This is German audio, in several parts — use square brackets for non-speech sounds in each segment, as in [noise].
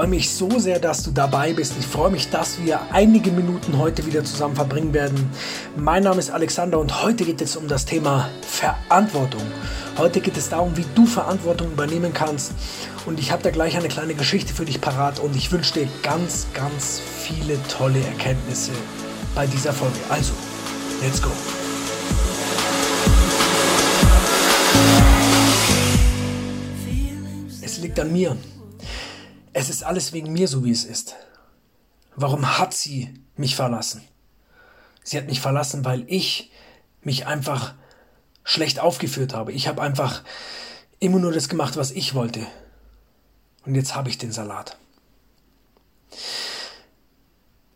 freue mich so sehr, dass du dabei bist. Ich freue mich, dass wir einige Minuten heute wieder zusammen verbringen werden. Mein Name ist Alexander und heute geht es um das Thema Verantwortung. Heute geht es darum, wie du Verantwortung übernehmen kannst. Und ich habe da gleich eine kleine Geschichte für dich parat und ich wünsche dir ganz, ganz viele tolle Erkenntnisse bei dieser Folge. Also, let's go. Es liegt an mir. Es ist alles wegen mir so, wie es ist. Warum hat sie mich verlassen? Sie hat mich verlassen, weil ich mich einfach schlecht aufgeführt habe. Ich habe einfach immer nur das gemacht, was ich wollte. Und jetzt habe ich den Salat.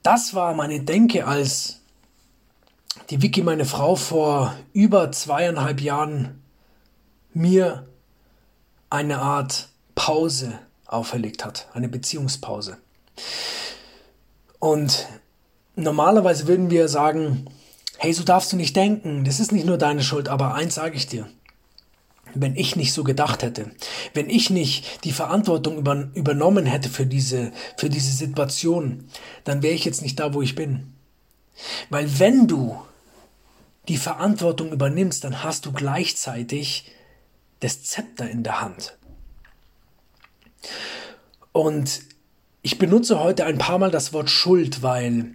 Das war meine Denke, als die Vicky, meine Frau, vor über zweieinhalb Jahren mir eine Art Pause auferlegt hat, eine Beziehungspause. Und normalerweise würden wir sagen, hey, so darfst du nicht denken, das ist nicht nur deine Schuld, aber eins sage ich dir, wenn ich nicht so gedacht hätte, wenn ich nicht die Verantwortung über, übernommen hätte für diese, für diese Situation, dann wäre ich jetzt nicht da, wo ich bin. Weil wenn du die Verantwortung übernimmst, dann hast du gleichzeitig das Zepter in der Hand. Und ich benutze heute ein paar Mal das Wort Schuld, weil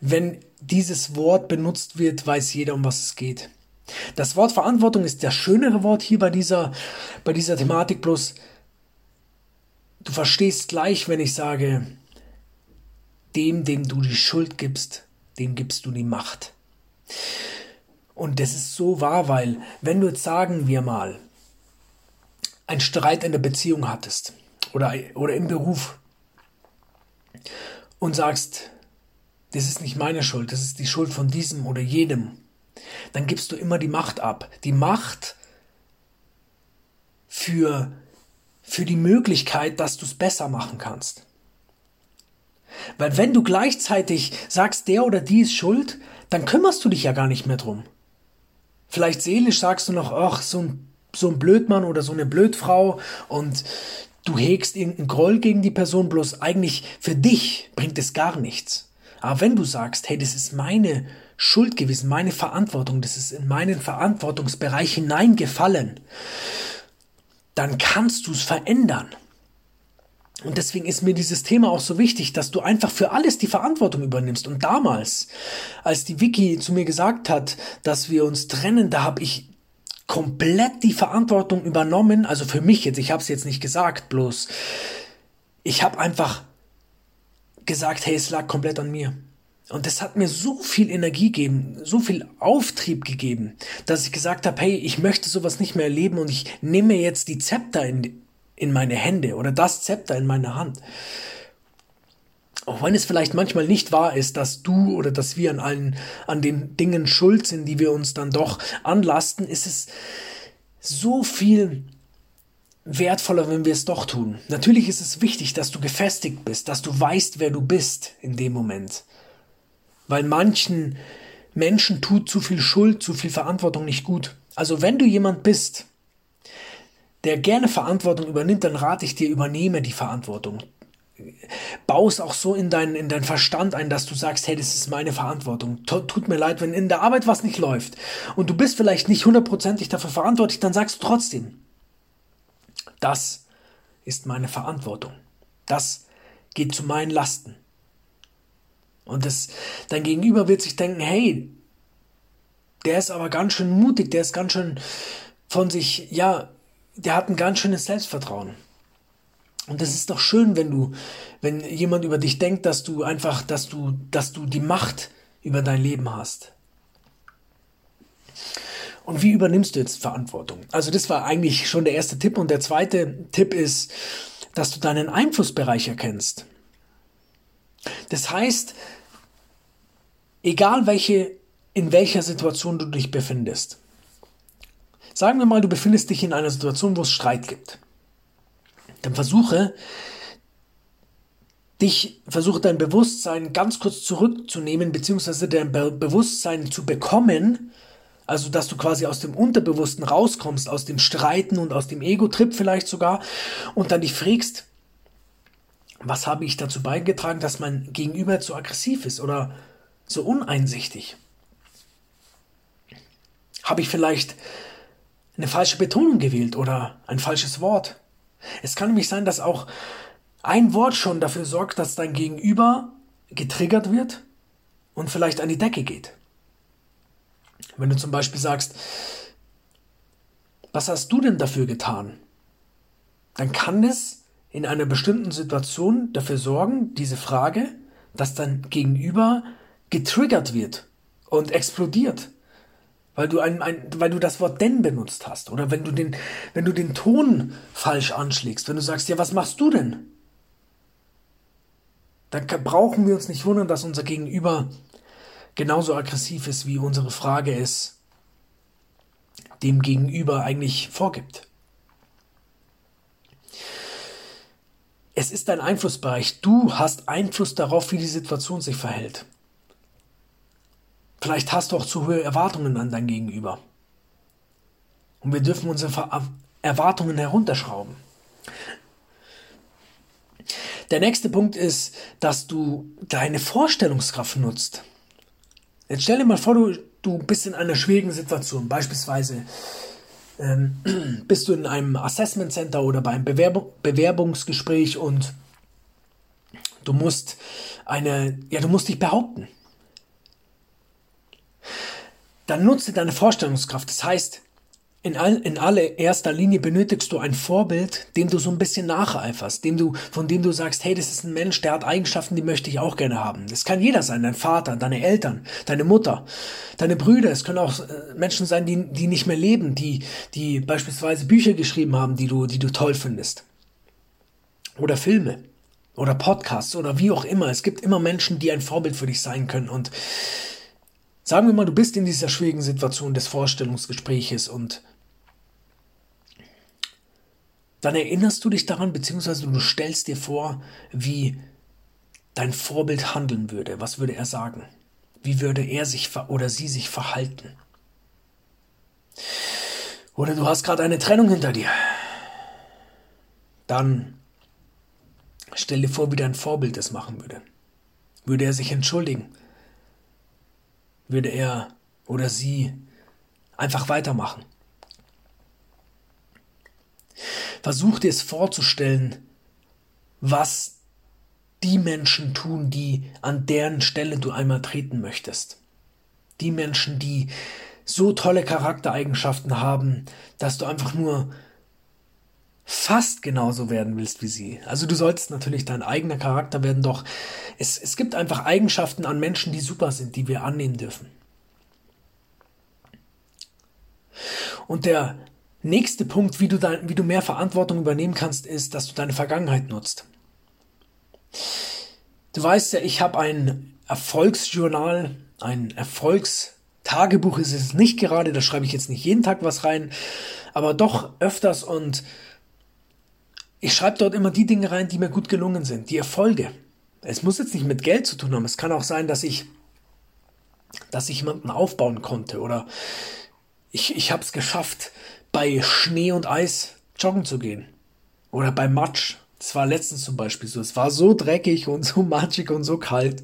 wenn dieses Wort benutzt wird, weiß jeder, um was es geht. Das Wort Verantwortung ist das schönere Wort hier bei dieser, bei dieser Thematik, bloß du verstehst gleich, wenn ich sage, dem, dem du die Schuld gibst, dem gibst du die Macht. Und das ist so wahr, weil wenn du jetzt sagen wir mal, einen Streit in der Beziehung hattest oder, oder im Beruf und sagst, das ist nicht meine Schuld, das ist die Schuld von diesem oder jedem, dann gibst du immer die Macht ab. Die Macht für, für die Möglichkeit, dass du es besser machen kannst. Weil wenn du gleichzeitig sagst, der oder die ist schuld, dann kümmerst du dich ja gar nicht mehr drum. Vielleicht seelisch sagst du noch, ach, so ein so ein Blödmann oder so eine Blödfrau und du hegst irgendeinen Groll gegen die Person, bloß eigentlich für dich bringt es gar nichts. Aber wenn du sagst, hey, das ist meine Schuld gewesen, meine Verantwortung, das ist in meinen Verantwortungsbereich hineingefallen, dann kannst du es verändern. Und deswegen ist mir dieses Thema auch so wichtig, dass du einfach für alles die Verantwortung übernimmst. Und damals, als die Vicky zu mir gesagt hat, dass wir uns trennen, da habe ich komplett die Verantwortung übernommen, also für mich jetzt, ich habe es jetzt nicht gesagt, bloß ich habe einfach gesagt, hey, es lag komplett an mir. Und das hat mir so viel Energie gegeben, so viel Auftrieb gegeben, dass ich gesagt habe, hey, ich möchte sowas nicht mehr erleben und ich nehme jetzt die Zepter in, in meine Hände oder das Zepter in meine Hand auch wenn es vielleicht manchmal nicht wahr ist, dass du oder dass wir an allen, an den Dingen schuld sind, die wir uns dann doch anlasten, ist es so viel wertvoller, wenn wir es doch tun. Natürlich ist es wichtig, dass du gefestigt bist, dass du weißt, wer du bist in dem Moment. Weil manchen Menschen tut zu viel Schuld, zu viel Verantwortung nicht gut. Also wenn du jemand bist, der gerne Verantwortung übernimmt, dann rate ich dir, übernehme die Verantwortung baust auch so in deinen in deinen Verstand ein, dass du sagst, hey, das ist meine Verantwortung. Tut mir leid, wenn in der Arbeit was nicht läuft und du bist vielleicht nicht hundertprozentig dafür verantwortlich, dann sagst du trotzdem, das ist meine Verantwortung. Das geht zu meinen Lasten. Und das, dein Gegenüber wird sich denken, hey, der ist aber ganz schön mutig, der ist ganz schön von sich, ja, der hat ein ganz schönes Selbstvertrauen. Und das ist doch schön, wenn du, wenn jemand über dich denkt, dass du einfach, dass du, dass du die Macht über dein Leben hast. Und wie übernimmst du jetzt Verantwortung? Also das war eigentlich schon der erste Tipp. Und der zweite Tipp ist, dass du deinen Einflussbereich erkennst. Das heißt, egal welche, in welcher Situation du dich befindest. Sagen wir mal, du befindest dich in einer Situation, wo es Streit gibt dann versuche dich, versuche dein Bewusstsein ganz kurz zurückzunehmen, beziehungsweise dein Be Bewusstsein zu bekommen, Also, dass du quasi aus dem Unterbewussten rauskommst, aus dem Streiten und aus dem Ego-Trip vielleicht sogar und dann dich fragst, was habe ich dazu beigetragen, dass mein Gegenüber so aggressiv ist oder so uneinsichtig? Habe ich vielleicht eine falsche Betonung gewählt oder ein falsches Wort? Es kann nämlich sein, dass auch ein Wort schon dafür sorgt, dass dein Gegenüber getriggert wird und vielleicht an die Decke geht. Wenn du zum Beispiel sagst, was hast du denn dafür getan? Dann kann es in einer bestimmten Situation dafür sorgen, diese Frage, dass dein Gegenüber getriggert wird und explodiert. Weil du, ein, ein, weil du das Wort denn benutzt hast. Oder wenn du, den, wenn du den Ton falsch anschlägst. Wenn du sagst, ja, was machst du denn? Dann brauchen wir uns nicht wundern, dass unser Gegenüber genauso aggressiv ist, wie unsere Frage es dem Gegenüber eigentlich vorgibt. Es ist dein Einflussbereich. Du hast Einfluss darauf, wie die Situation sich verhält. Vielleicht hast du auch zu hohe Erwartungen an dein Gegenüber. Und wir dürfen unsere Erwartungen herunterschrauben. Der nächste Punkt ist, dass du deine Vorstellungskraft nutzt. Jetzt stell dir mal vor, du, du bist in einer schwierigen Situation. Beispielsweise ähm, [clears throat] bist du in einem Assessment Center oder beim Bewerbung, Bewerbungsgespräch und du musst eine, ja, du musst dich behaupten. Dann nutze deine Vorstellungskraft. Das heißt, in, all, in allererster Linie benötigst du ein Vorbild, dem du so ein bisschen nacheiferst, dem du, von dem du sagst, hey, das ist ein Mensch, der hat Eigenschaften, die möchte ich auch gerne haben. Das kann jeder sein, dein Vater, deine Eltern, deine Mutter, deine Brüder. Es können auch äh, Menschen sein, die, die nicht mehr leben, die, die beispielsweise Bücher geschrieben haben, die du, die du toll findest. Oder Filme. Oder Podcasts oder wie auch immer. Es gibt immer Menschen, die ein Vorbild für dich sein können. Und sagen wir mal, du bist in dieser schwierigen Situation des Vorstellungsgespräches und dann erinnerst du dich daran, beziehungsweise du stellst dir vor, wie dein Vorbild handeln würde. Was würde er sagen? Wie würde er sich oder sie sich verhalten? Oder du hast gerade eine Trennung hinter dir. Dann stell dir vor, wie dein Vorbild es machen würde. Würde er sich entschuldigen? Würde er oder sie einfach weitermachen? Versuch dir es vorzustellen, was die Menschen tun, die an deren Stelle du einmal treten möchtest. Die Menschen, die so tolle Charaktereigenschaften haben, dass du einfach nur fast genauso werden willst wie sie. Also du solltest natürlich dein eigener Charakter werden, doch es, es gibt einfach Eigenschaften an Menschen, die super sind, die wir annehmen dürfen. Und der Nächster Punkt, wie du, dein, wie du mehr Verantwortung übernehmen kannst, ist, dass du deine Vergangenheit nutzt. Du weißt ja, ich habe ein Erfolgsjournal, ein Erfolgstagebuch ist es nicht gerade, da schreibe ich jetzt nicht jeden Tag was rein, aber doch öfters und ich schreibe dort immer die Dinge rein, die mir gut gelungen sind, die Erfolge. Es muss jetzt nicht mit Geld zu tun haben, es kann auch sein, dass ich, dass ich jemanden aufbauen konnte oder ich, ich habe es geschafft, bei Schnee und Eis joggen zu gehen. Oder bei Matsch. Das war letztens zum Beispiel so. Es war so dreckig und so matschig und so kalt.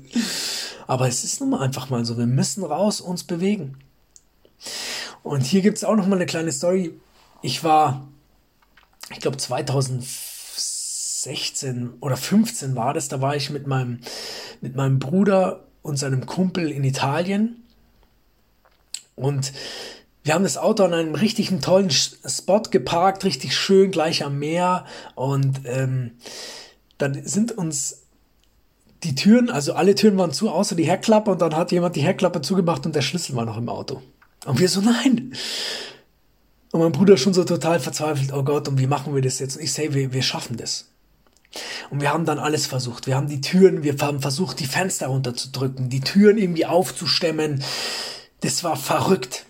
Aber es ist nun mal einfach mal so. Wir müssen raus, uns bewegen. Und hier gibt es auch noch mal eine kleine Story. Ich war, ich glaube 2016 oder 15 war das. Da war ich mit meinem, mit meinem Bruder und seinem Kumpel in Italien. Und wir haben das Auto an einem richtigen tollen Spot geparkt, richtig schön gleich am Meer. Und ähm, dann sind uns die Türen, also alle Türen waren zu, außer die Heckklappe. Und dann hat jemand die Heckklappe zugemacht und der Schlüssel war noch im Auto. Und wir so, nein. Und mein Bruder schon so total verzweifelt, oh Gott, und wie machen wir das jetzt? Und ich sage, wir, wir schaffen das. Und wir haben dann alles versucht. Wir haben die Türen, wir haben versucht, die Fenster runterzudrücken, die Türen irgendwie aufzustemmen. Das war verrückt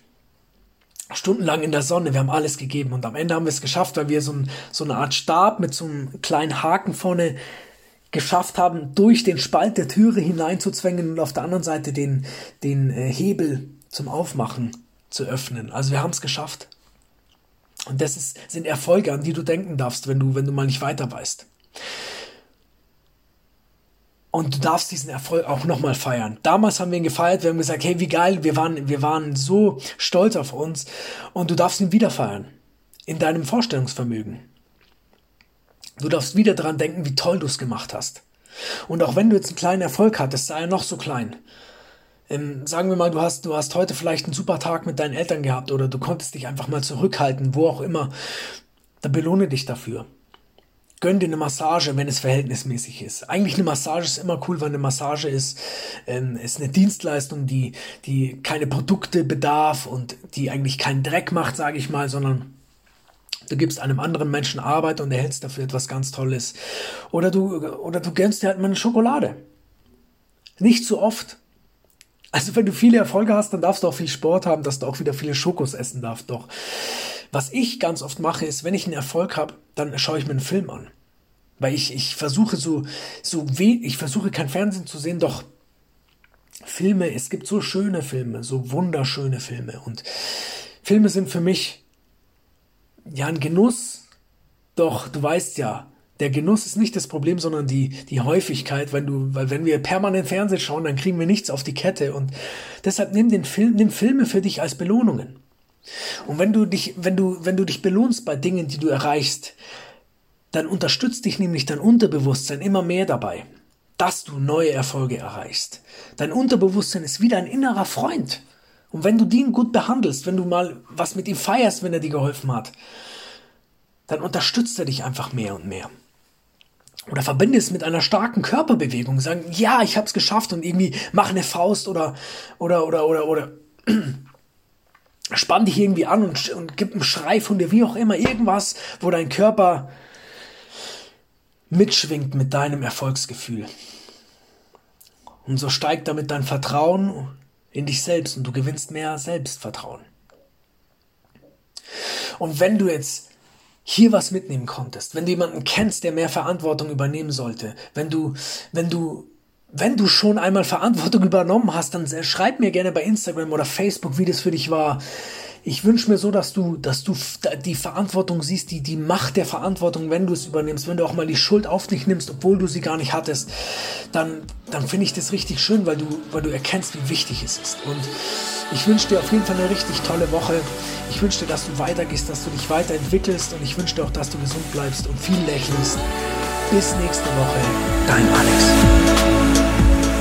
stundenlang in der Sonne, wir haben alles gegeben und am Ende haben wir es geschafft, weil wir so, ein, so eine Art Stab mit so einem kleinen Haken vorne geschafft haben, durch den Spalt der Türe hineinzuzwängen und auf der anderen Seite den, den äh, Hebel zum Aufmachen zu öffnen. Also wir haben es geschafft. Und das ist, sind Erfolge, an die du denken darfst, wenn du, wenn du mal nicht weiter weißt. Und du darfst diesen Erfolg auch nochmal feiern. Damals haben wir ihn gefeiert, wir haben gesagt, hey, wie geil, wir waren, wir waren so stolz auf uns. Und du darfst ihn wieder feiern. In deinem Vorstellungsvermögen. Du darfst wieder daran denken, wie toll du es gemacht hast. Und auch wenn du jetzt einen kleinen Erfolg hattest, sei er noch so klein. Ähm, sagen wir mal, du hast, du hast heute vielleicht einen super Tag mit deinen Eltern gehabt oder du konntest dich einfach mal zurückhalten, wo auch immer. Da belohne dich dafür. Gönn dir eine Massage, wenn es verhältnismäßig ist. Eigentlich eine Massage ist immer cool, weil eine Massage ist, ähm, ist eine Dienstleistung, die, die keine Produkte bedarf und die eigentlich keinen Dreck macht, sage ich mal, sondern Du gibst einem anderen Menschen Arbeit und erhältst dafür etwas ganz Tolles. Oder du, oder du gönnst dir halt mal eine Schokolade. Nicht zu oft. Also wenn du viele Erfolge hast, dann darfst du auch viel Sport haben, dass du auch wieder viele Schokos essen darfst. Doch was ich ganz oft mache, ist, wenn ich einen Erfolg habe, dann schaue ich mir einen Film an. Weil ich, ich versuche so, so weh, ich versuche kein Fernsehen zu sehen, doch Filme, es gibt so schöne Filme, so wunderschöne Filme. Und Filme sind für mich ja, ein Genuss, doch du weißt ja, der Genuss ist nicht das Problem, sondern die, die Häufigkeit, wenn du, weil wenn wir permanent Fernsehen schauen, dann kriegen wir nichts auf die Kette und deshalb nimm den Film, nimm Filme für dich als Belohnungen. Und wenn du dich, wenn du, wenn du dich belohnst bei Dingen, die du erreichst, dann unterstützt dich nämlich dein Unterbewusstsein immer mehr dabei, dass du neue Erfolge erreichst. Dein Unterbewusstsein ist wieder ein innerer Freund. Und wenn du den gut behandelst, wenn du mal was mit ihm feierst, wenn er dir geholfen hat, dann unterstützt er dich einfach mehr und mehr. Oder verbinde es mit einer starken Körperbewegung. Sagen, ja, ich habe es geschafft und irgendwie mach eine Faust oder, oder, oder, oder, oder [clears throat] spann dich irgendwie an und, und gib einen Schrei von dir, wie auch immer, irgendwas, wo dein Körper mitschwingt mit deinem Erfolgsgefühl. Und so steigt damit dein Vertrauen in dich selbst und du gewinnst mehr Selbstvertrauen. Und wenn du jetzt hier was mitnehmen konntest, wenn du jemanden kennst, der mehr Verantwortung übernehmen sollte, wenn du, wenn du, wenn du schon einmal Verantwortung [laughs] übernommen hast, dann schreib mir gerne bei Instagram oder Facebook, wie das für dich war ich wünsche mir so, dass du, dass du die Verantwortung siehst, die, die Macht der Verantwortung, wenn du es übernimmst, wenn du auch mal die Schuld auf dich nimmst, obwohl du sie gar nicht hattest, dann, dann finde ich das richtig schön, weil du, weil du erkennst, wie wichtig es ist. Und ich wünsche dir auf jeden Fall eine richtig tolle Woche. Ich wünsche dir, dass du weitergehst, dass du dich weiterentwickelst und ich wünsche dir auch, dass du gesund bleibst und viel lächelst. Bis nächste Woche, dein Alex.